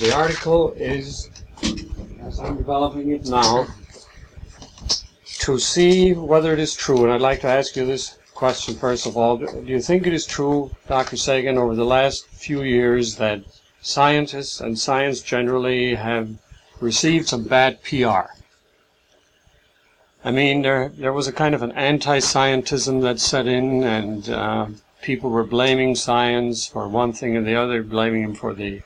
the article is, as I'm developing it now, to see whether it is true, and I'd like to ask you this question first of all. Do you think it is true, Dr. Sagan, over the last few years that scientists and science generally have received some bad PR? I mean, there there was a kind of an anti-scientism that set in, and uh, people were blaming science for one thing or the other, blaming him for the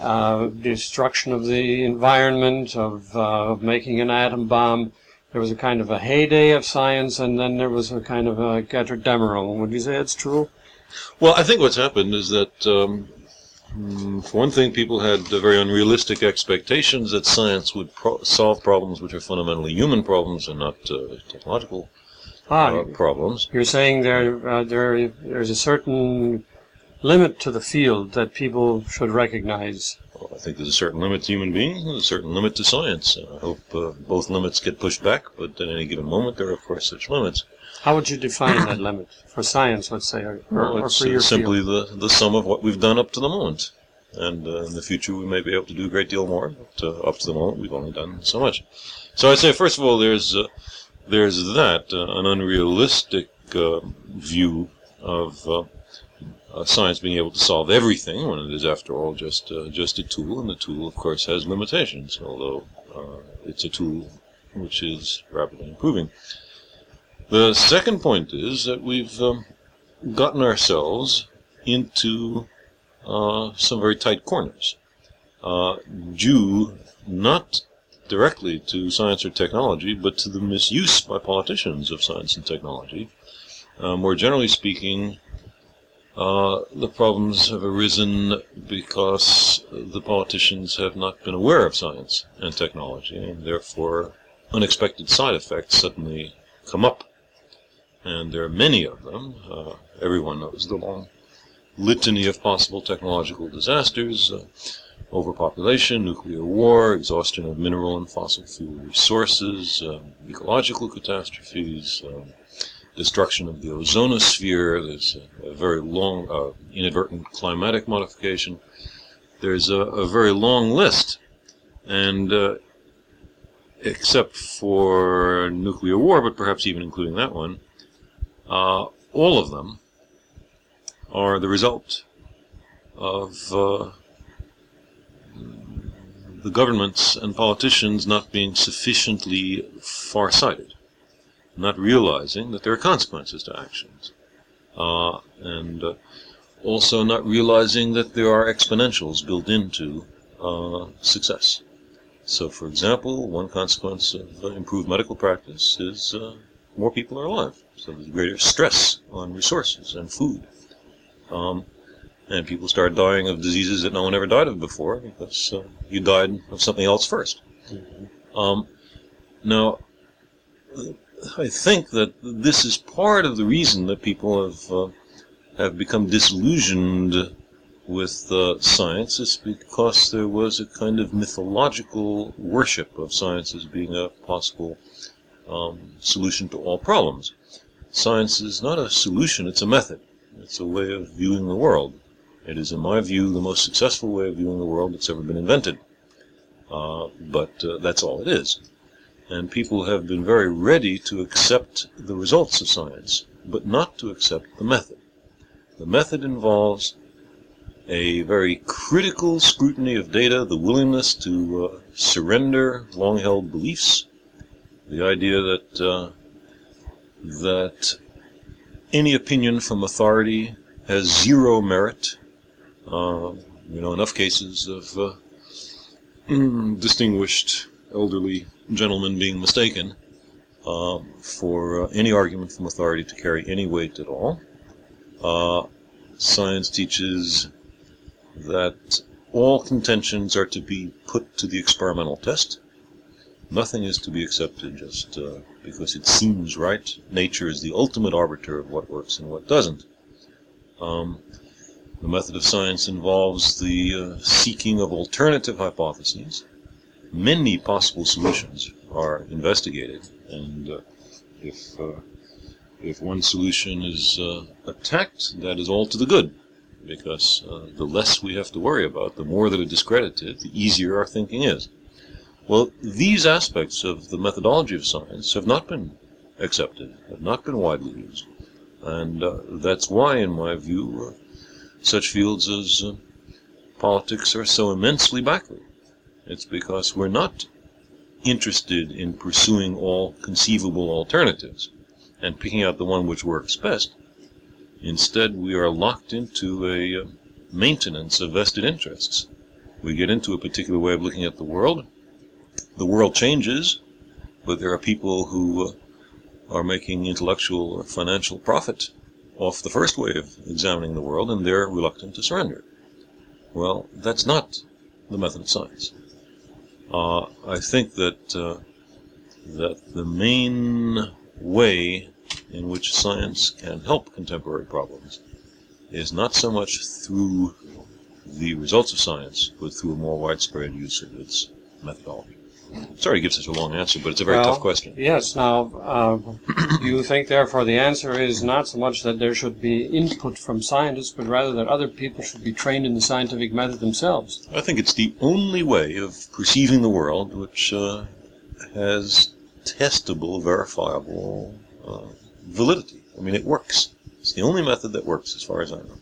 uh, destruction of the environment, of, uh, of making an atom bomb. There was a kind of a heyday of science, and then there was a kind of a Götterdämmerung. Would you say it's true? Well, I think what's happened is that, um, for one thing, people had very unrealistic expectations that science would pro- solve problems which are fundamentally human problems and not uh, technological Ah, uh, problems. you're saying there, uh, there, there's a certain limit to the field that people should recognize. Well, I think there's a certain limit to human beings and a certain limit to science. I hope uh, both limits get pushed back, but at any given moment, there are, of course, such limits. How would you define that limit for science, let's say, or, or, or it's for uh, simply field? the, the sum of what we've done up to the moment. And uh, in the future, we may be able to do a great deal more, but uh, up to the moment, we've only done so much. So I'd say, first of all, there's uh, there's that uh, an unrealistic uh, view of uh, science being able to solve everything when it is, after all, just uh, just a tool, and the tool, of course, has limitations. Although uh, it's a tool which is rapidly improving. The second point is that we've um, gotten ourselves into uh, some very tight corners, uh, due not directly to science or technology, but to the misuse by politicians of science and technology. Uh, more generally speaking, uh, the problems have arisen because the politicians have not been aware of science and technology, and therefore unexpected side effects suddenly come up. And there are many of them. Uh, everyone knows the long litany of possible technological disasters. Uh, overpopulation, nuclear war, exhaustion of mineral and fossil fuel resources, um, ecological catastrophes, um, destruction of the ozonosphere. There's a, a very long uh, inadvertent climatic modification. There's a, a very long list, and uh, except for nuclear war, but perhaps even including that one, uh, all of them are the result of uh, the governments and politicians not being sufficiently far-sighted, not realizing that there are consequences to actions, uh, and uh, also not realizing that there are exponentials built into uh, success. So, for example, one consequence of uh, improved medical practice is uh, more people are alive. So there's greater stress on resources and food. Um, and people start dying of diseases that no one ever died of before because uh, you died of something else 1st Um, now, I think that this is part of the reason that people have uh, have become disillusioned with uh, science. It's because there was a kind of mythological worship of science as being a possible um, solution to all problems. Science is not a solution; it's a method. It's a way of viewing the world. It is, in my view, the most successful way of viewing the world that's ever been invented. Uh, but uh, that's all it is. And people have been very ready to accept the results of science, but not to accept the method. The method involves a very critical scrutiny of data, the willingness to uh, surrender long-held beliefs, the idea that uh, that any opinion from authority has zero merit. Uh, you know, enough cases of uh, distinguished elderly gentlemen being mistaken uh, for uh, any argument from authority to carry any weight at all. Uh, science teaches that all contentions are to be put to the experimental test. Nothing is to be accepted just uh, because it seems right. Nature is the ultimate arbiter of what works and what doesn't. Um, the method of science involves the uh, seeking of alternative hypotheses. Many possible solutions are investigated, and uh, if uh, if one solution is uh, attacked, that is all to the good. because uh, the less we have to worry about, the more that are discredited, the easier our thinking is. Well, these aspects of the methodology of science have not been accepted, have not been widely used. And uh, that's why, in my view, such fields as politics are so immensely backward. It's because we're not interested in pursuing all conceivable alternatives and picking out the one which works best. Instead, we are locked into a uh, maintenance of vested interests. We get into a particular way of looking at the world. The world changes, but there are people who uh, are making intellectual or financial profit off the first way of examining the world, and they're reluctant to surrender. Well, that's not the method of science. Uh, I think that uh, that the main way in which science can help contemporary problems is not so much through the results of science, but through a more widespread use of its methodology. Sorry to give such a long answer, but it's a very Well, tough question. Yes. Now, uh, you think therefore the answer is not so much that there should be input from scientists, but rather that other people should be trained in the scientific method themselves. I think it's the only way of perceiving the world which uh, has testable, verifiable uh, validity. I mean, it works. It's the only method that works, as far as I know.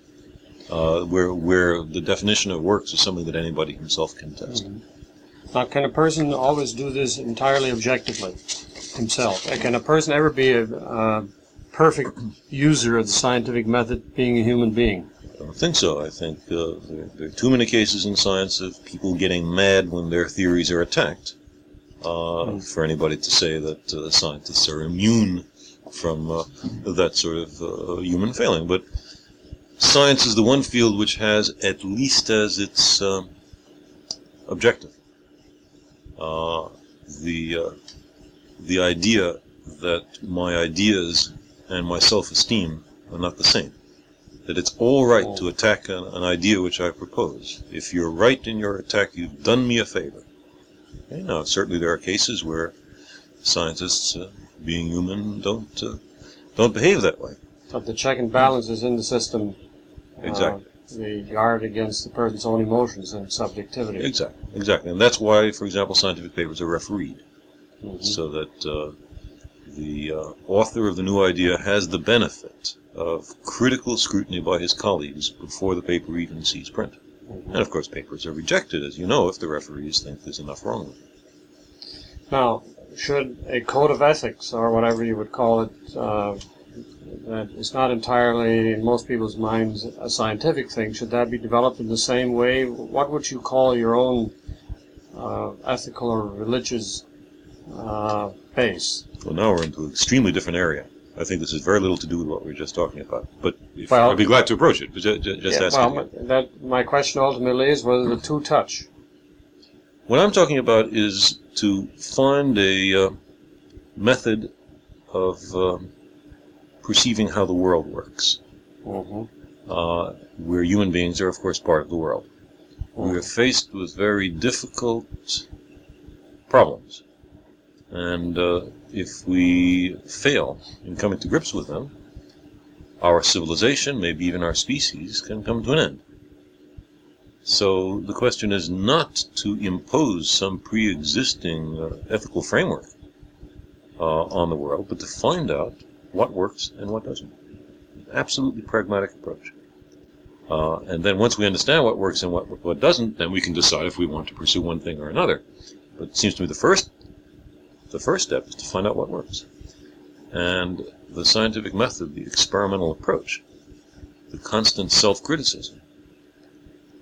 Uh, where where the definition of works is something that anybody himself can test. Now, can a person always do this entirely objectively himself? Uh, Can a person ever be a uh, perfect user of the scientific method, being a human being? I don't think so. I think uh, there, are too many cases in science of people getting mad when their theories are attacked. Uh, For anybody to say that uh, scientists are immune from uh, that sort of uh, human failing, but science is the one field which has, at least as its um objective, the uh, the idea that my ideas and my self-esteem are not the same that it's all right to attack an, an idea which I propose. If you're right in your attack, you've done me a favor. Okay, now, certainly there are cases where scientists, uh, being human, don't uh, don't behave that way. But the check and balance is in the system. uh, Exactly. The guard against the person's own emotions and subjectivity. Exactly, exactly, and that's why, for example, scientific papers are refereed, Mhm. so that uh, the uh, author of the new idea has the benefit of critical scrutiny by his colleagues before the paper even sees print. Mhm. And of course, papers are rejected, as you know, if the referees think there's enough wrong with it. Now, should a code of ethics, or whatever you would call it, uh, that is not entirely, in most people's minds, a scientific thing, should that be developed in the same way? What would you call your own uh, ethical or religious uh, base? Well, now we're into an extremely different area. I think this has very little to do with what we were just talking about. But if, Well- I'd be glad to approach it. But ju- ju- just Yeah, ask well, that my question ultimately is whether the two touch. What I'm talking about is to find a uh, method of um, perceiving how the world works, hmm uh, where human beings are, of course, part of the world. We are faced with very difficult problems. And uh, if we fail in coming to grips with them, our civilization, maybe even our species, can come to an end. So the question is not to impose some pre existing uh, ethical framework uh, on the world, but to find out what works and what doesn't. Absolutely pragmatic approach. Uh, and then once we understand what works and what, what doesn't, then we can decide if we want to pursue one thing or another. But it seems to me the first, the first step is to find out what works. And the scientific method, the experimental approach, the constant self-criticism,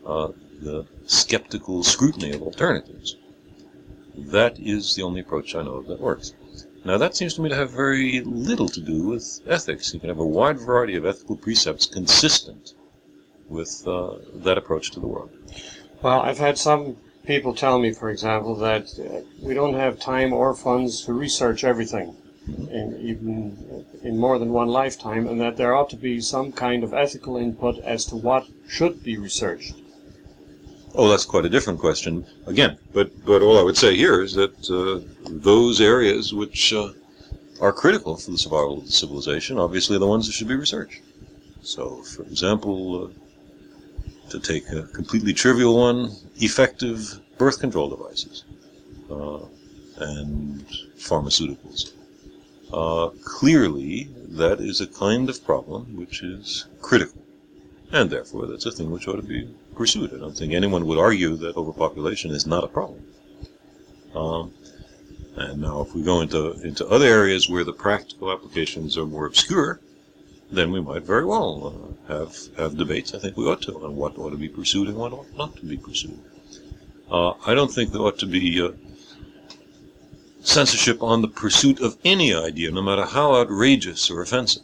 uh, the skeptical scrutiny of alternatives, that is the only approach I know of that works. Now that seems to me to have very little to do with ethics. You can have a wide variety of ethical precepts consistent with uh, that approach to the world. Well, I've had some people tell me, for example, that uh, we don't have time or funds to research everything, in, even in more than one lifetime, and that there ought to be some kind of ethical input as to what should be researched. Oh, that's quite a different question again. But but all I would say here is that uh, those areas which uh, are critical for the survival of civilization, obviously, are the ones that should be researched. So, for example, uh, to take a completely trivial one, effective birth control devices uh, and pharmaceuticals. Uh, clearly, that is a kind of problem which is critical, and therefore that's a thing which ought to be pursued. I don't think anyone would argue that overpopulation is not a problem. Um, and now, if we go into into other areas where the practical applications are more obscure, then we might very well uh, have have debates. I think we ought to on what ought to be pursued and what ought not to be pursued. Uh, I don't think there ought to be uh, censorship on the pursuit of any idea, no matter how outrageous or offensive.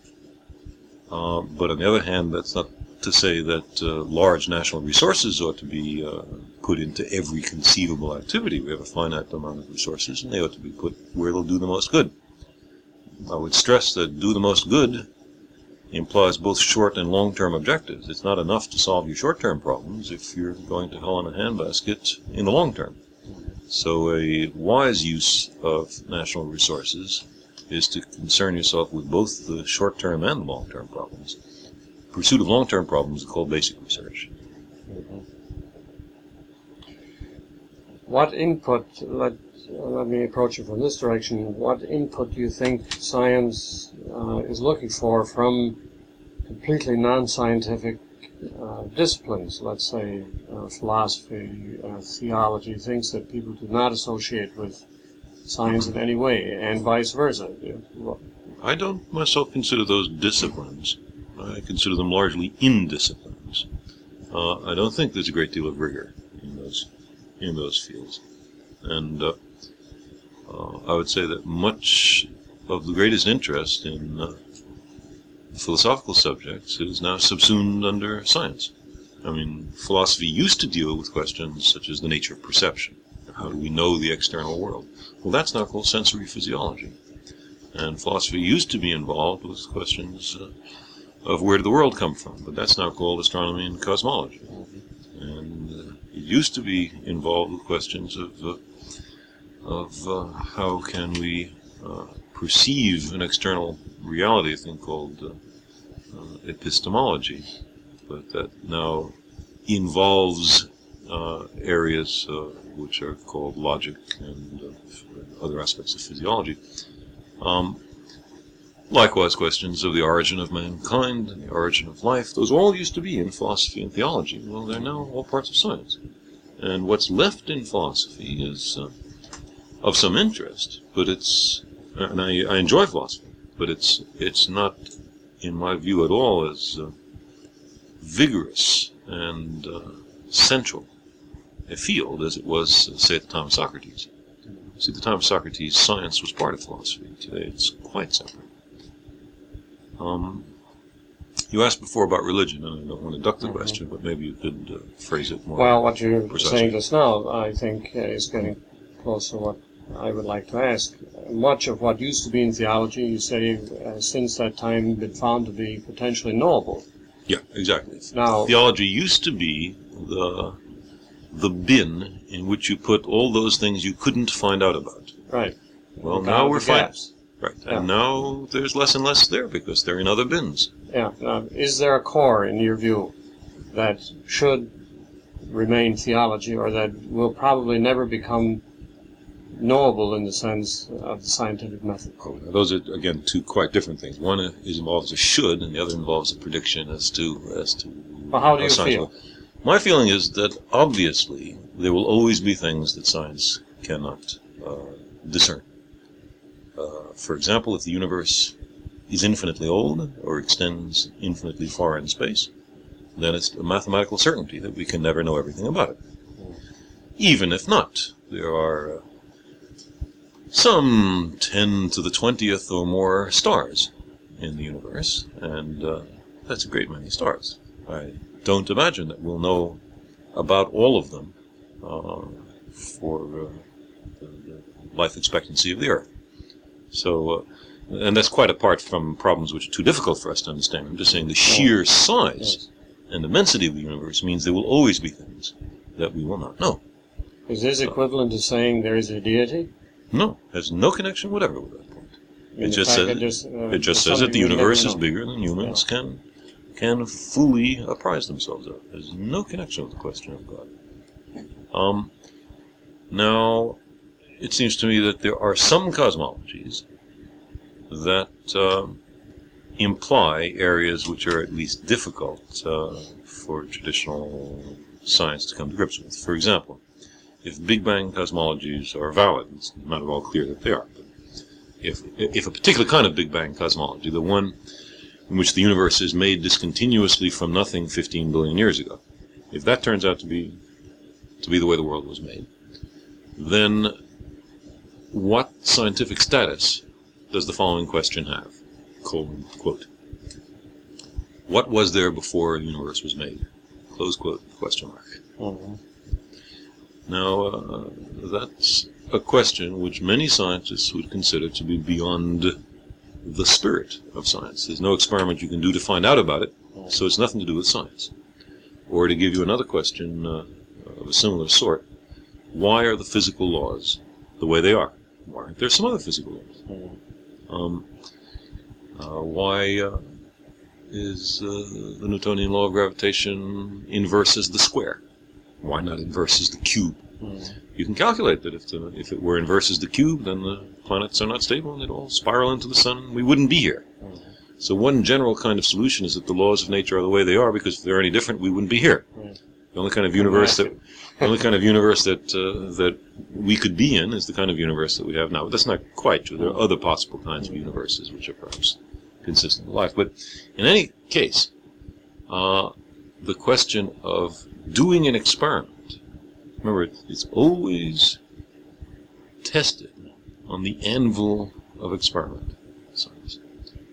Uh, but on the other hand, that's not to say that uh, large national resources ought to be uh, put into every conceivable activity. We have a finite amount of resources, and they ought to be put where they'll do the most good. I would stress that do the most good implies both short and long-term objectives. It's not enough to solve your short-term problems if you're going to hell in a handbasket in the long term. So a wise use of national resources is to concern yourself with both the short-term and the long-term problems. Pursuit of long-term problems is called basic research. What input, let, let me approach it from this direction, what input do you think science uh, is looking for from completely non-scientific uh, disciplines, let's say uh, philosophy, uh, theology, things that people do not associate with science in any way, and vice versa? I don't myself consider those disciplines. I consider them largely indisciplines. Uh, I don't think there's a great deal of rigor in those in those fields, and uh, uh, I would say that much of the greatest interest in uh, philosophical subjects is now subsumed under science. I mean, philosophy used to deal with questions such as the nature of perception. How do we know the external world? Well, that's now called sensory physiology. And philosophy used to be involved with questions uh, of where did the world come from, but that's now called astronomy and cosmology. And uh, it used to be involved with questions of uh, of uh, how can we uh, perceive an external reality, a thing called uh, uh, epistemology, but that now involves areas which are called logic and other aspects of physiology. Um, likewise, questions of the origin of mankind the origin of life, those all used to be in philosophy and theology. Well, they're now all parts of science. And what's left in philosophy is uh, of some interest, but it's, and I, I enjoy philosophy, but it's, it's not, in my view, at all as uh, vigorous and uh, central a field as it was, uh, say, at the time of Socrates. See, at the time of Socrates, science was part of philosophy. Today, it's quite separate. Um, you asked before about religion, and I don't want to duck the Mhm. question, but maybe you could uh, phrase it more. Well, what you're Precisely. saying just now, I think, uh, is getting close to what I would like to ask. Much of what used to be in theology, you say, uh, since that time, been found to be potentially knowable. yeah, exactly. Now, Theology used to be the the bin in which you put all those things you couldn't find out about. right. Well, now we're finding. Right, Yeah. and now there's less and less there because they're in other bins. Yeah. Uh, is there a core, in your view, that should remain theology, or that will probably never become knowable in the sense of the scientific method? Oh, Those are again two quite different things. One is involves a should, and the other involves a prediction as to as to. Well, how do you feel? will- My feeling is that obviously there will always be things that science cannot uh, discern. For example, if the universe is infinitely old or extends infinitely far in space, then it's a mathematical certainty that we can never know everything about it. Even if not, there are uh, some 10 to the 20th or more stars in the universe, and uh, that's a great many stars. I don't imagine that we'll know about all of them uh, for uh, the life expectancy of the Earth. So, uh, and that's quite apart from problems which are too difficult for us to understand. I'm just saying the sheer size and immensity of the universe means there will always be things that we will not know. Is this equivalent to saying there is a deity? No, has no connection whatever with that point. It just says- that there's, uh, It just says that the something we never universe is bigger than humans can can fully apprise themselves of. There's no connection with the question of God. Um, now, it seems to me that there are some cosmologies that uh, imply areas which are at least difficult uh, for traditional science to come to grips with. For example, if Big Bang cosmologies are valid, it's not at all clear that they are. But if, if a particular kind of Big Bang cosmology, the one in which the universe is made discontinuously from nothing 15 billion years ago, if that turns out to be to be the way the world was made, then what scientific status does the following question have? What was there before the universe was made? Close quote, question mark. Mhm. Now, uh, that's a question which many scientists would consider to be beyond the spirit of science. There's no experiment you can do to find out about it, so it's nothing to do with science. Or to give you another question uh, of a similar sort, why are the physical laws the way they are? Why aren't there some other physical laws? Um, uh, why uh, is uh, the Newtonian law of gravitation inverse as the square? Why not inverse as the cube? Mhm. You can calculate that if the, if it were inverse as the cube, then the planets are not stable and they'd all spiral into the sun. and We wouldn't be here. Mhm. So one general kind of solution is that the laws of nature are the way they are because if they're any different, we wouldn't be here. Right. The only kind of universe that the only kind of universe that uh, that we could be in is the kind of universe that we have now. But that's not quite true. There are other possible kinds of universes which are perhaps consistent with life. But in any case, uh, the question of doing an experiment. Remember, it's always tested on the anvil of experiment. Science.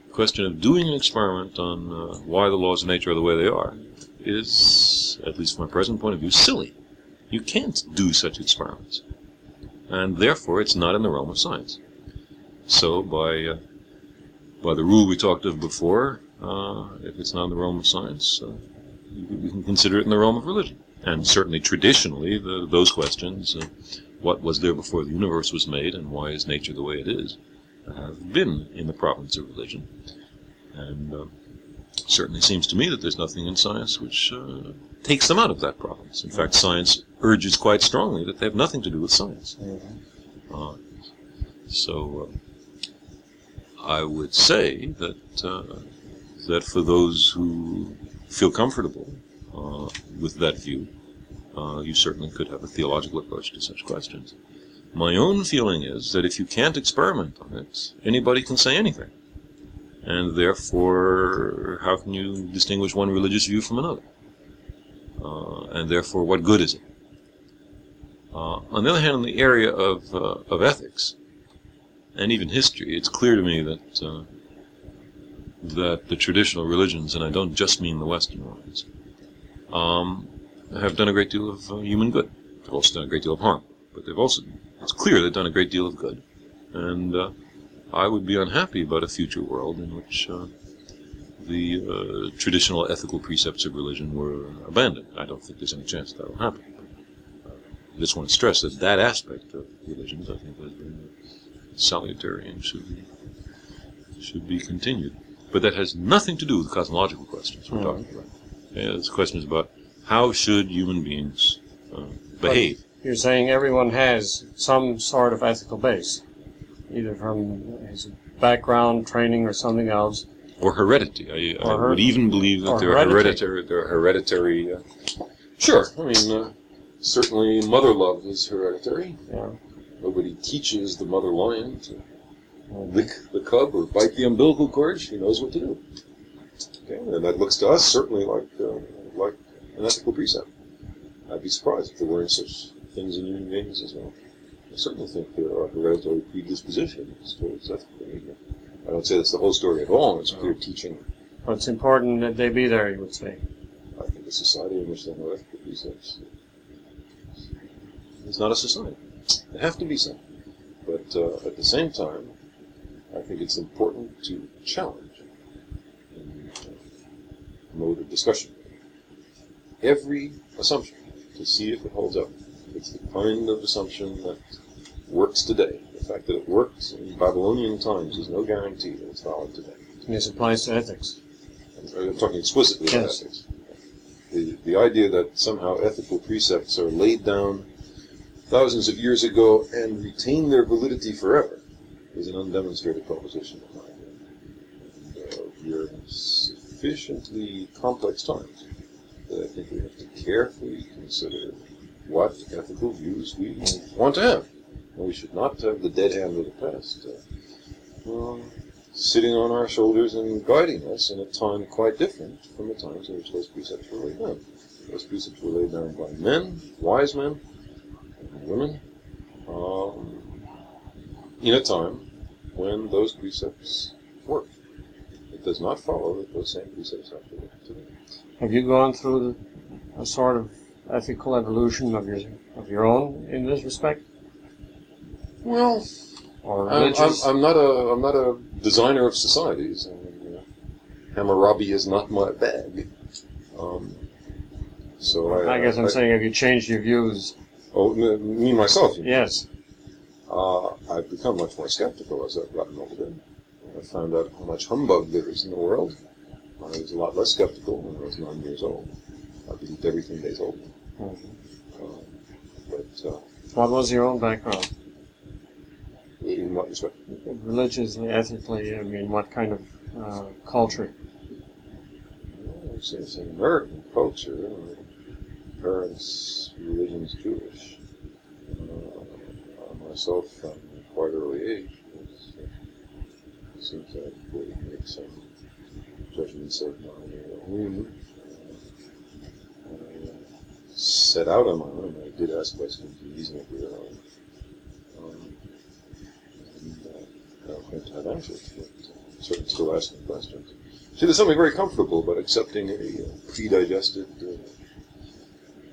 The question of doing an experiment on uh, why the laws of nature are the way they are is, at least from a present point of view, silly. You can't do such experiments. And therefore, it's not in the realm of science. So, by, uh, by the rule we talked of before, uh, if it's not in the realm of science, uh, we can consider it in the realm of religion. And certainly, traditionally, the, those questions, what was there before the universe was made and why is nature the way it is, have been in the province of religion. And uh, certainly seems to me that there's nothing in science which uh, takes them out of that province. In fact, science urges quite strongly that they have nothing to do with science. Mhm. Uh, so uh, I would say that uh, that for those who feel comfortable uh, with that view, uh, you certainly could have a theological approach to such questions. My own feeling is that if you can't experiment on it, anybody can say anything. And therefore, how can you distinguish one religious view from another? Uh, and therefore, what good is it? Uh, on the other hand, in the area of, uh, of ethics and even history, it's clear to me that uh, that the traditional religions, and I don't just mean the Western ones, um, have done a great deal of uh, human good. They've also done a great deal of harm, but they've also it's clear they've done a great deal of good. And uh, I would be unhappy about a future world in which uh, the uh, traditional ethical precepts of religion were abandoned. I don't think there's any chance that will happen. I just want to stress that that aspect of religions, I think, has been salutary and should be, should be continued. But that has nothing to do with the cosmological questions we're Mhm. talking about. Yeah, this question is about how should human beings uh, behave. You're saying everyone has some sort of ethical base, either from his background, training, or something else. or heredity. I, I Or her- would even believe that they're hereditary. are hereditary. Uh, sure, I mean, uh, certainly mother love is hereditary. Yeah. Nobody teaches the mother lion to lick the cub or bite the umbilical cord. She knows what to do. Okay, and that looks to us certainly like uh, like an ethical precept. I'd be surprised if there weren't such things in human beings as well. I certainly think there are hereditary predispositions towards ethical behavior. I don't say that's the whole story at all. It's clear teaching. But it's important that they be there, you would say. I think a society in which there are no ethical precepts is not a society. There have to be some. But uh, at the same time, I think it's important to challenge in uh, mode of discussion every assumption to see if it holds up. It's the kind of assumption that works today. The fact that it worked in Babylonian times is no guarantee that it's valid today. And this applies to ethics. I'm talking explicitly about Yes. ethics. The, the idea that somehow ethical precepts are laid down thousands of years ago and retain their validity forever is an undemonstrated proposition of mine. And, uh, we're in sufficiently complex times that I think we have to carefully consider what ethical views we want to have. We should not have the dead hand of the past uh, uh, sitting on our shoulders and guiding us in a time quite different from the times in which those precepts were laid down. Those precepts were laid down by men, wise men, and women, um, in a time when those precepts worked. It does not follow that those same precepts have to work today. Have you gone through the, a sort of ethical evolution of your of your own in this respect, Well, or I'm, I'm. I'm not a I'm not a designer of societies. I mean, uh, Hammurabi is not my bag. Um, so I, I guess I'm I- saying, have you changed your views? Oh, me myself. Yes. Uh, I've become much more skeptical as I've gotten older. I found out how much humbug there is in the world. I was a lot less skeptical when I was nine years old. I believed everything they told me. Mhm. Um, but uh, What was your own background? in what respect? Religiously, ethically, I mean, what kind of uh, culture? Well, It's, it's an American culture. My parents' religion's Jewish. Uh, myself, from a quite early age, uh, seems that I would make some judgments of my own. Uh, I uh, set out on my own. I did ask questions reasonably early. Um, and, uh, I to have answers, but uh, certainly still asking questions. See, there's something very comfortable about accepting a uh, pre-digested uh,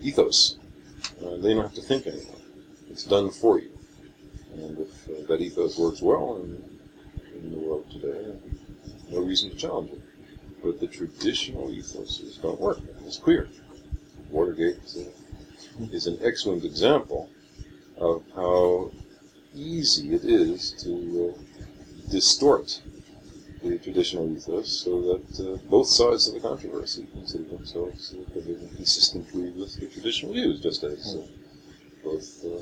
ethos. Uh, they don't have to think anymore. It's done for you. And if uh, that ethos works well in, in the world today, no reason to challenge it. But the traditional ethoses don't work. It's clear. Watergate uh, is an excellent example of how easy it is to uh, distort the traditional ethos so that uh, both sides of the controversy consider themselves uh, consistently with the traditional views, just as uh, both uh,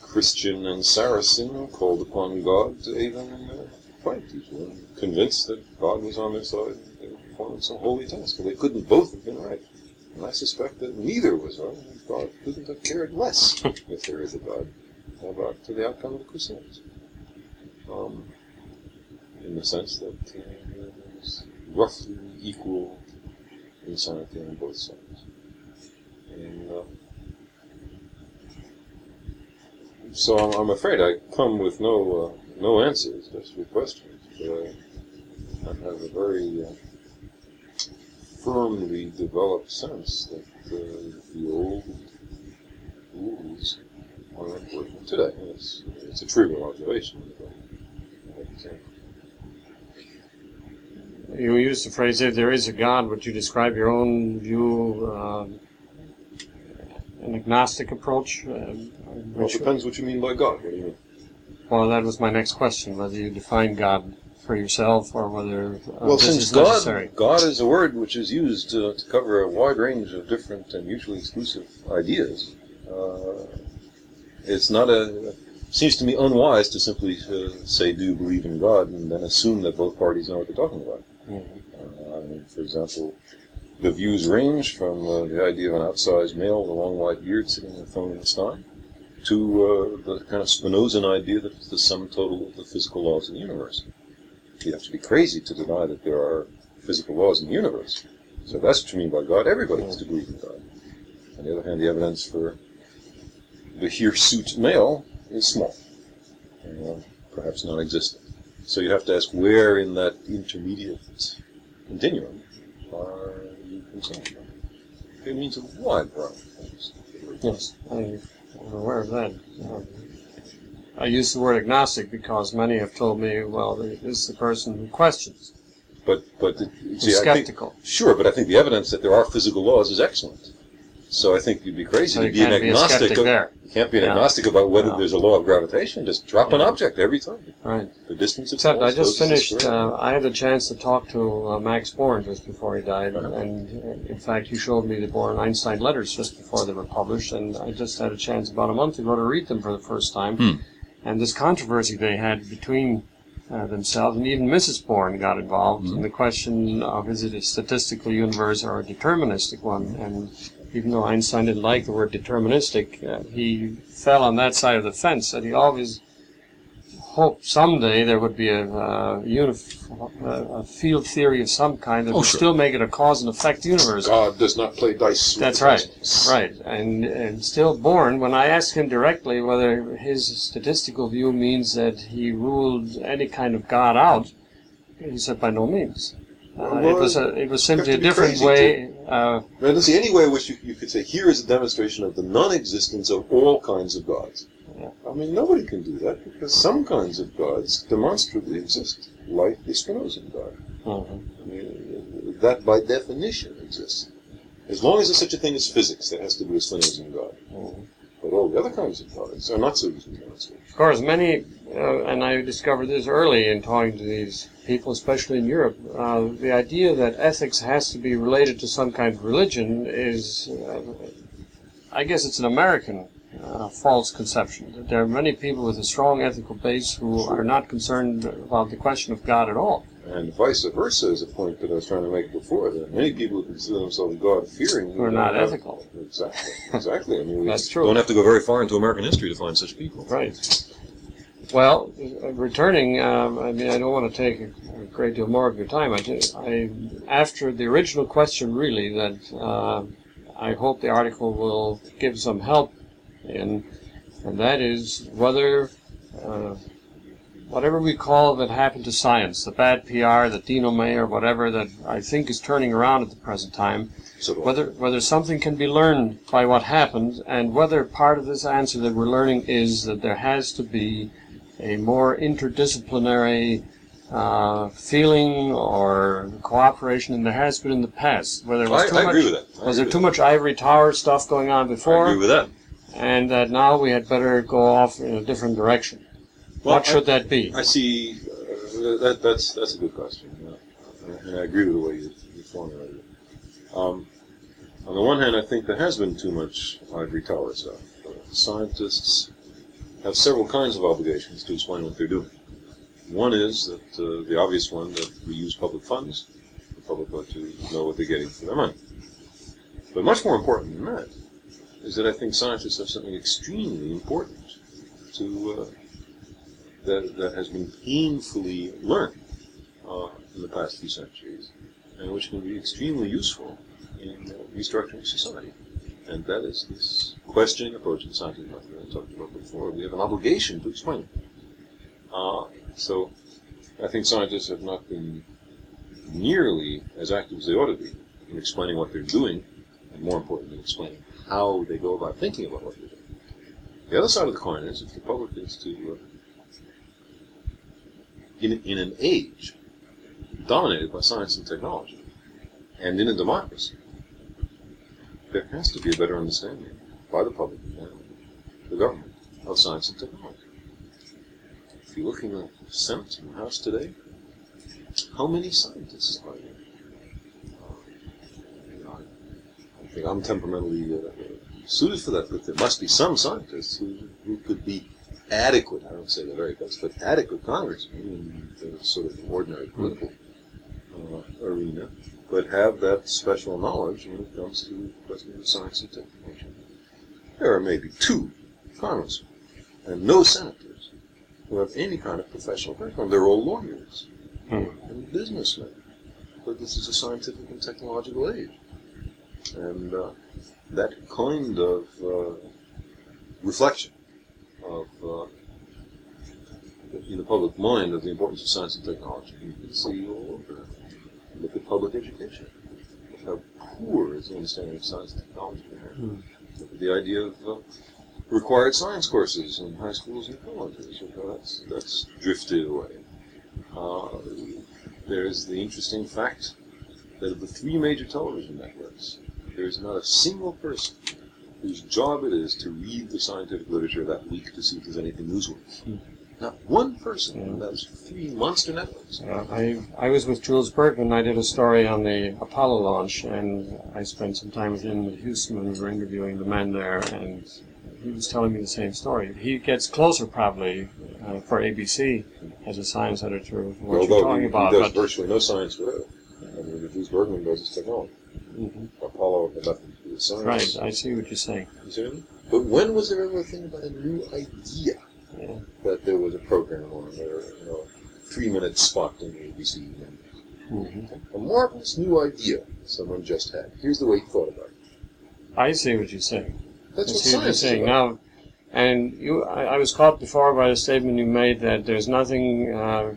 Christian and Saracen called upon God to aid them in their fight, each one convinced that God was on their side and they were performing some holy task. But they couldn't both have been right. And I suspect that neither was right, and God couldn't have cared less if there is a God about to the outcome of the Crusades. Um, in the sense that uh, there's roughly equal insanity on both sides. And uh, so I'm, I'm afraid I come with no uh, no answers, just with questions. But I, I have a very uh, firmly developed sense that uh, the old rules aren't working today. It's, it's a trivial observation. Uh, You used the phrase, if there is a God, would you describe your own view, um, an agnostic approach? Um, Well, it depends what you mean by God. What do you mean? well, that was my next question, whether you define God for yourself or whether uh, well, since God, necessary. God is a word which is used to, to cover a wide range of different and mutually exclusive ideas, uh, it's not a. Seems to me unwise to simply uh, say, "Do you believe in God?" and then assume that both parties know what they're talking about. Mhm. Uh, I mean, for example, the views range from uh, the idea of an outsized male with a long white beard sitting on a throne in the sky to uh, the kind of Spinozan idea that it's the sum total of the physical laws of the universe. You have to be crazy to deny that there are physical laws in the universe. So that's what you mean by God. Everybody has to believe in God. On the other hand, the evidence for the hirsute male is small, uh, perhaps non-existent. So you have to ask where in that intermediate continuum are you concerned? It means a wide variety of things. Yes, I'm aware of that. Um, I use the word agnostic because many have told me, well, this is the person who questions, But but who's see, I think, skeptical. sure, but I think the evidence that there are physical laws is excellent. So I think you'd be crazy So to be an can't be a agnostic. You can't be an Yeah. agnostic about whether No. there's a law of gravitation. Just drop an object every time. Right. The distance Except I just the finished. Uh, I had a chance to talk to uh, Max Born just before he died, Uh-huh. and uh, in fact, he showed me the Born Einstein letters just before they were published, and I just had a chance about a month ago to read them for the first time. Hmm. And this controversy they had between uh, themselves, and even Mrs. Born got involved Hmm. in the question of is it a statistical universe or a deterministic one, and even though Einstein didn't like the word deterministic, uh, he fell on that side of the fence, that he always hoped someday there would be a, uh, unif- a, a field theory of some kind that Oh, would sure. still make it a cause and effect universe. God does not play dice. That's right, cosmos. right. And, and still Born, when I asked him directly whether his statistical view means that he ruled any kind of God out, he said by no means. Uh, it was a, it was simply a have to be different way. Uh, don't see any way in which you, you could say here is a demonstration of the non-existence of all kinds of gods. I mean, nobody can do that because some kinds of gods demonstrably exist, like the Spinozan God. mhm. I mean, that by definition exists. As long as there's such a thing as physics, that has to be a Spinozan God. Mhm. But all the other kinds of gods are not so easily demonstrated. Of course, many, uh, and I discovered this early in talking to these people, especially in Europe, uh, the idea that ethics has to be related to some kind of religion is, uh, I guess it's an American uh, false conception. That there are many people with a strong ethical base who are not concerned about the question of God at all. And vice versa is a point that I was trying to make before. There are many people who consider themselves God-fearing Who are not ethical. Exactly. Exactly. I mean, we That's true. Don't have to go very far into American history to find such people. Right. Well, returning, um, I mean, I don't want to take a, a great deal more of your time. I, did, I after the original question, really, that uh, I hope the article will give some help in, and that is whether uh, whatever we call that happened to science, the bad PR, the denome, or whatever that I think is turning around at the present time, So whether whether something can be learned by what happened, and whether part of this answer that we're learning is that there has to be a more interdisciplinary uh, feeling or cooperation than there has been in the past. Whether it was I, too I much, agree with that. I was there too that. much ivory tower stuff going on before? I agree with that. And that now we had better go off in a different direction? Well, what should that be? I see. Uh, that, that's that's a good question, yeah. and I agree with the way you, you formulated it. Um, on the one hand, I think there has been too much ivory tower stuff. Scientists have several kinds of obligations to explain what they're doing. One is that uh, the obvious one that we use public funds. The public ought to know what they're getting for their money. But much more important than that is that I think scientists have something extremely important to uh, that, that has been painfully learned uh, in the past few centuries, and which can be extremely useful in restructuring society. And that is this questioning approach in scientific method that I talked about before. We have an obligation to explain it. Uh, so I think scientists have not been nearly as active as they ought to be in explaining what they're doing, and more importantly, explaining how they go about thinking about what they're doing. The other side of the coin is if the public is to uh, in, in an age dominated by science and technology, and in a democracy, there has to be a better understanding by the public and the government of science and technology. If you look in the Senate and the House today, how many scientists are there? Uh, you know, I, I think I'm temperamentally uh, suited for that, but there must be some scientists who, who could be adequate, I don't say the very best, but adequate congressmen in the sort of ordinary political uh, arena, but have that special knowledge when it comes to questions of science and technology. There are maybe two congressmen and no senators who have any kind of professional background. They're all lawyers Hmm. and businessmen. But this is a scientific and technological age. And uh, that kind of uh, reflection of uh, in the public mind of the importance of science and technology. You can see all over. Look at public education. Look how poor is the understanding of science and technology at the idea of uh, required science courses in high schools and colleges. Look how that's, that's drifted away. Uh, there's the interesting fact that of the three major television networks, there's not a single person whose job it is to read the scientific literature that week to see if there's anything newsworthy. Not one person in those three monster networks. I I was with Jules Bergman. I did a story on the Apollo launch, and I spent some time with him in Houston when we were interviewing the men there, and he was telling me the same story. He gets closer probably uh, for ABC as a science editor with what you're Although talking he, about. he does virtually no science whatever. I mean, Jules Bergman does his technology. Mhm. Apollo had nothing to do with science. right, I see what you're saying. You see what I mean? But when was there ever a thing about a new idea Yeah. that there was a program on there, you know, three minute spot in the ABC? And Mhm. a marvelous new idea someone just had. Here's the way he thought about it. I see what you're saying. That's I what see what you're saying now. And you, I, I was caught before by the statement you made that there's nothing uh,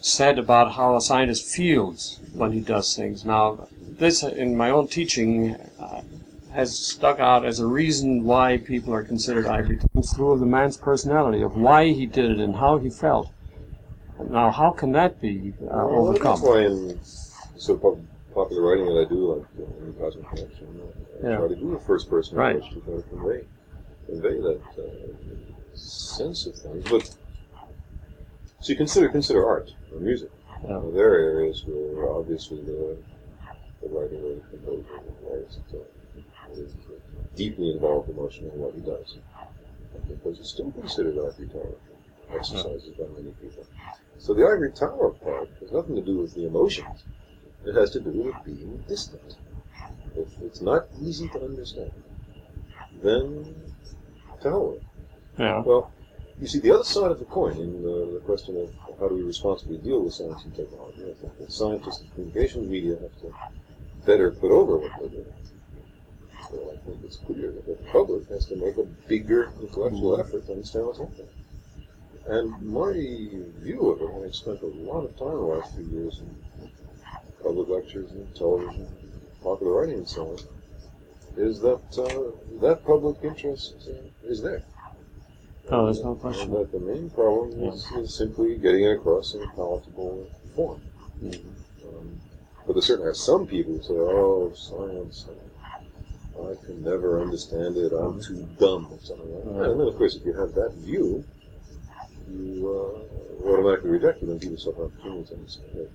said about how a scientist feels when he does things. Now, this in my own teaching uh, has stuck out as a reason why people are considered ivory tones through of the man's personality of why he did it and how he felt. Now, how can that be uh, Well, overcome? That's why in so pop- popular writing that I do, like uh, in Cosmic Connection, I Yeah. try to do a first person Right. approach to try to convey, convey that uh, sense of things. But so you consider consider art or music. Yeah. Now, there are areas where obviously the, the writer or the composer or the artist uh, is deeply involved emotionally in what he does. And the composer still considered ivory tower exercises by many people. So the ivory tower part has nothing to do with the emotions. It has to do with being distant. If it's not easy to understand, then to hell it. Yeah. Well, you see, the other side of the coin in the, the question of how do we responsibly deal with science and technology, I think that scientists and communications media have to better put over what they do. So I think it's clear that the public has to make a bigger intellectual effort to understand what's happening. And my view of it, having spent a lot of time the last few years in public lectures and television, popular writing and so on, is that uh, that public interest uh, is there. Oh, there's no And question. that the main problem is, is simply getting it across in a palatable form. Mhm. But there certainly are some people who say, "Oh, science, I can never understand it. I'm too dumb," or something like that. And then, of course, if you have that view, you uh, automatically reject it and give yourself an opportunity to understand it.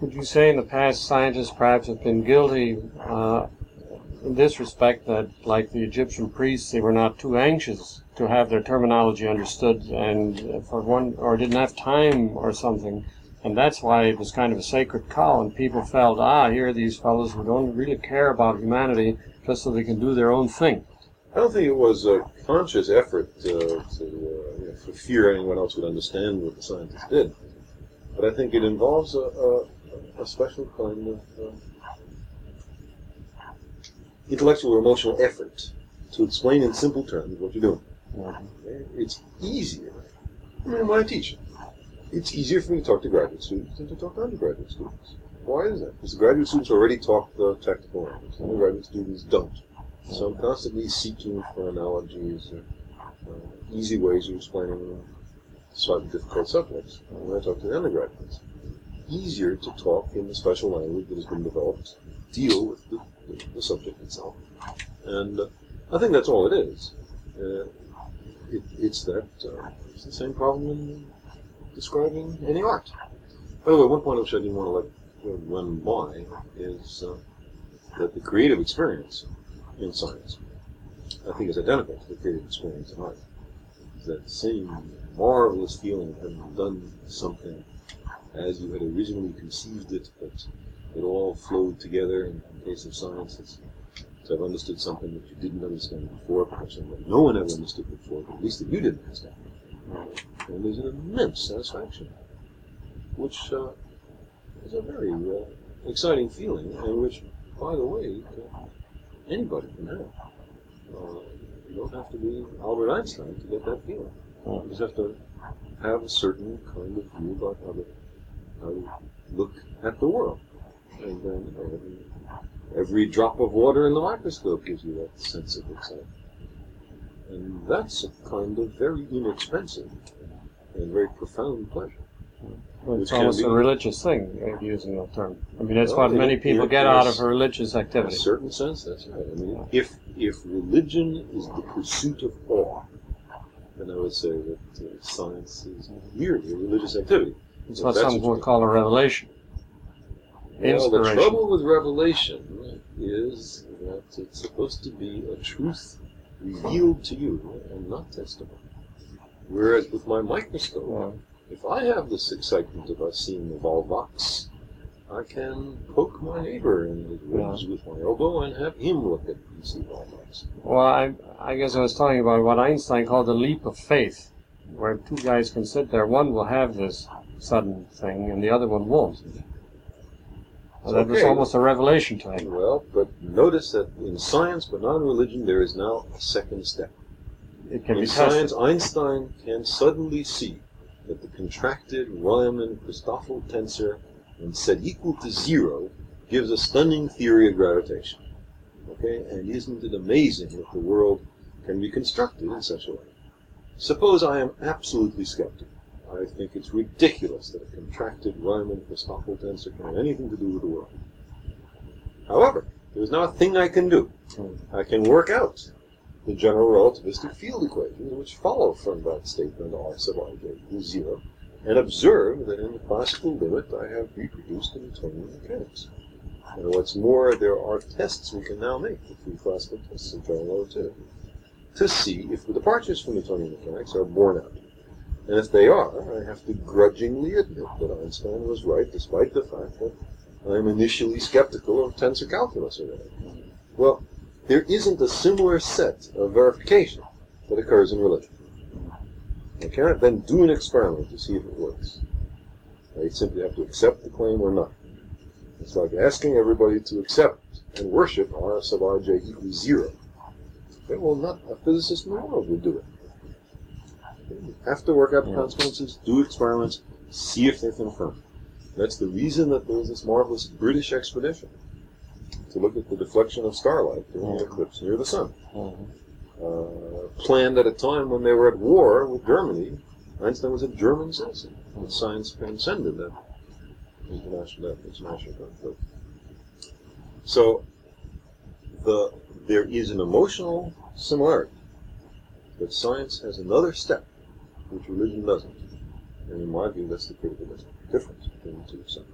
Would you say in the past scientists perhaps have been guilty uh, in this respect that, like the Egyptian priests, they were not too anxious to have their terminology understood, and for one, or didn't have time or something, and that's why it was kind of a sacred cow, and people felt, ah, here are these fellows who don't really care about humanity, just so they can do their own thing. I don't think it was a conscious effort uh, to, uh, for fear anyone else would understand what the scientists did. But I think it involves a, a, a special kind of uh, intellectual or emotional effort to explain in simple terms what you're doing. It's easier. I mean, I teach, it's easier for me to talk to graduate students than to talk to undergraduate students. Why is that? Because graduate students already talk the technical language. Undergraduate students don't. So I'm constantly seeking for analogies or uh, easy ways of explaining slightly difficult subjects when I talk to the undergraduates. Easier to talk in the special language that has been developed deal with the, the, the subject itself. And uh, I think that's all it is. Uh, it, it's that uh, it's the same problem in describing any art. By the way, one point which I didn't want to let run by is uh, that the creative experience in science, I think, is identical to the creative experience in art. It's that same marvelous feeling of having done something as you had originally conceived it, but it all flowed together. In the case of science, it's to have understood something that you didn't understand before, perhaps no one ever understood before, but at least that you didn't understand. And there's an immense satisfaction, which uh, is a very uh, exciting feeling, and which, by the way, uh, anybody can have. Uh, you don't have to be Albert Einstein to get that feeling. You just have to have a certain kind of view about how to, how to look at the world. And then every, every drop of water in the microscope gives you that sense of excitement. And that's a kind of very inexpensive and very profound pleasure. Well, it's almost a religious thing, using that term. I mean, that's Well, what it- many people it- get out of a religious activity. In a certain sense, that's right. I mean, if if religion is the pursuit of awe, then I would say that uh, science is merely a religious activity. It's if what some would call a revelation. Well, the trouble with revelation is that it's supposed to be a truth revealed to you and not testimony. Whereas with my microscope, Yeah. if I have this excitement about seeing the Volvox, I can poke my neighbor in the ribs with my elbow and have him look at see Volvox. Well, I, I guess I was talking about what Einstein called the leap of faith, where two guys can sit there. One will have this sudden thing, and the other one won't. Well, that was almost a revelation to him. Well, but notice that in science, but not in religion, there is now a second step. It can in be tested. science, Einstein can suddenly see that the contracted Riemann-Christoffel tensor when set equal to zero gives a stunning theory of gravitation. Okay, and isn't it amazing that the world can be constructed in such a way? Suppose I am absolutely skeptical. I think it's ridiculous that a contracted Riemann-Christoffel tensor can have anything to do with the world. However, there's now a thing I can do. I can work out the general relativistic field equations which follow from that statement R sub ij equals zero, and observe that in the classical limit I have reproduced the Newtonian mechanics. And what's more, there are tests we can now make, the three classical tests of general relativity, to see if the departures from Newtonian mechanics are borne out. And if they are, I have to grudgingly admit that Einstein was right, despite the fact that I'm initially skeptical of tensor calculus whatever. Well, there isn't a similar set of verification that occurs in religion. I cannot then do an experiment to see if it works. I simply have to accept the claim or not. It's like asking everybody to accept and worship R sub rj equals zero. Okay, well, not a physicist in the world would do it. You have to work out the consequences, do experiments, see if they're confirmed. That's the reason that there was this marvelous British expedition to look at the deflection of starlight during an eclipse near the sun. Mhm. Uh, planned at a time when they were at war with Germany. Einstein was a German citizen. And science transcended that international, international conflict. So, the there is an emotional similarity, but science has another step which religion doesn't. And in my view, that's the critical difference between the two subjects.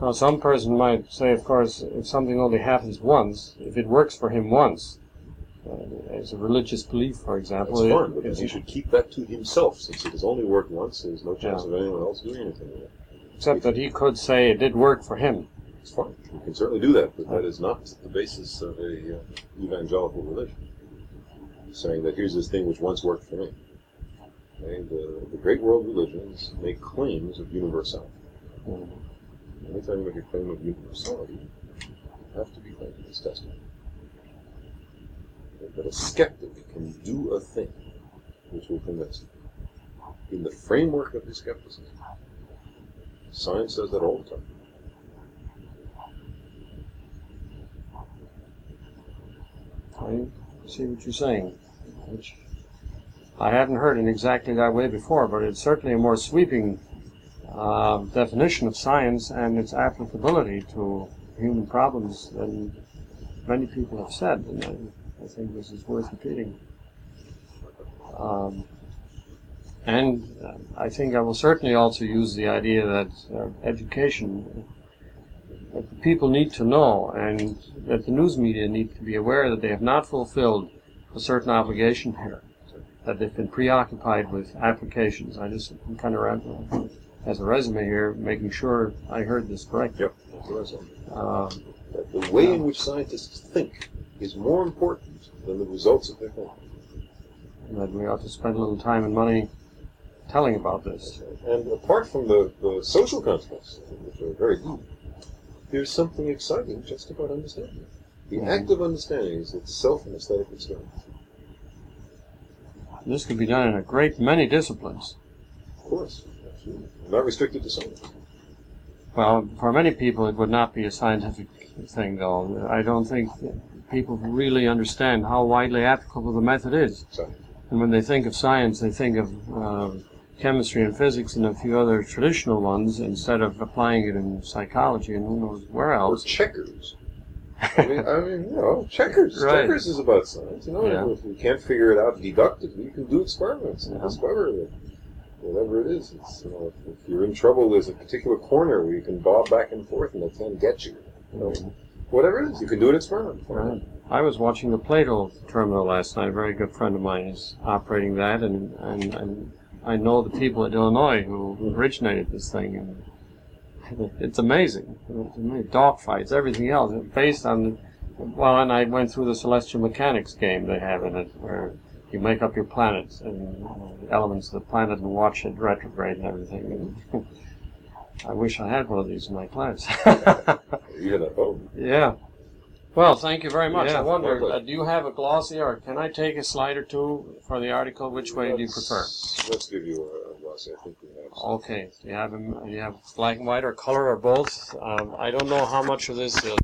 Now, some person might say, of course, if something only happens once, if it works for him once, uh, as a religious belief, for example, That's fine, then he should keep that to himself, since it has only worked once. There's no chance Yeah. of anyone else doing anything with it. except that he could say it did work for him. It's fine. You can certainly do that, but that is not the basis of a uh, evangelical religion. Saying that here's this thing which once worked for me. Okay, the, the great world religions make claims of universality. Mhm. Anytime you make a claim of universality, you have to be claiming its testimony. But a skeptic can do a thing which will convince you. In the framework of his skepticism, science does that all the time. I see what you're saying, which I haven't heard in exactly that way before, but it's certainly a more sweeping uh, definition of science and its applicability to human problems than many people have said, and I, I think this is worth repeating. Um, and uh, I think I will certainly also use the idea that uh, education, that people need to know, and that the news media need to be aware that they have not fulfilled a certain obligation here, that they've been preoccupied with applications. I just am kind of ran- as a resume here, making sure I heard this correct. Yep. That's what I said. Um, That the way in which scientists think is more important than the results of their. And that we ought to spend a little time and money telling about this. And apart from the, the social consequences, which are very deep, there's something exciting just about understanding. The Mhm. act of understanding is itself an aesthetic experience. This could be done in a great many disciplines. Of course. Not restricted to science. Well, for many people, it would not be a scientific thing, though. I don't think people really understand how widely applicable the method is. Science. And when they think of science, they think of uh, chemistry and physics and a few other traditional ones instead of applying it in psychology and who knows where Or else. checkers. I mean, I mean, you know, checkers. Right. Checkers is about science. You know, Yeah. if we can't figure it out deductively, you can do experiments and Yeah. discover that whatever it is. It's, you know, if, if you're in trouble, there's a particular corner where you can bob back and forth and they can't get you. You know, mm-hmm. whatever it is, you can do an experiment. Right. I was watching the Plato terminal last night. A very good friend of mine is operating that, and, and, and I know the people at Illinois who mm-hmm. originated this thing, and it's amazing. It's amazing. Dog fights, everything else, based on. Well, and I went through the celestial mechanics game they have in it, where you make up your planets and the elements of the planet and watch it retrograde and everything. And I wish I had one of these in my class. You had a home. Yeah. Well, thank you very much. Yeah, I wonder, uh, do you have a glossy, or can I take a slide or two for the article? Which way do you prefer? Let's- Let's give you a, a glossy. I think we have. some. Okay. Do you have 'em- you have black and white or color or both? Um, I don't know how much of this is.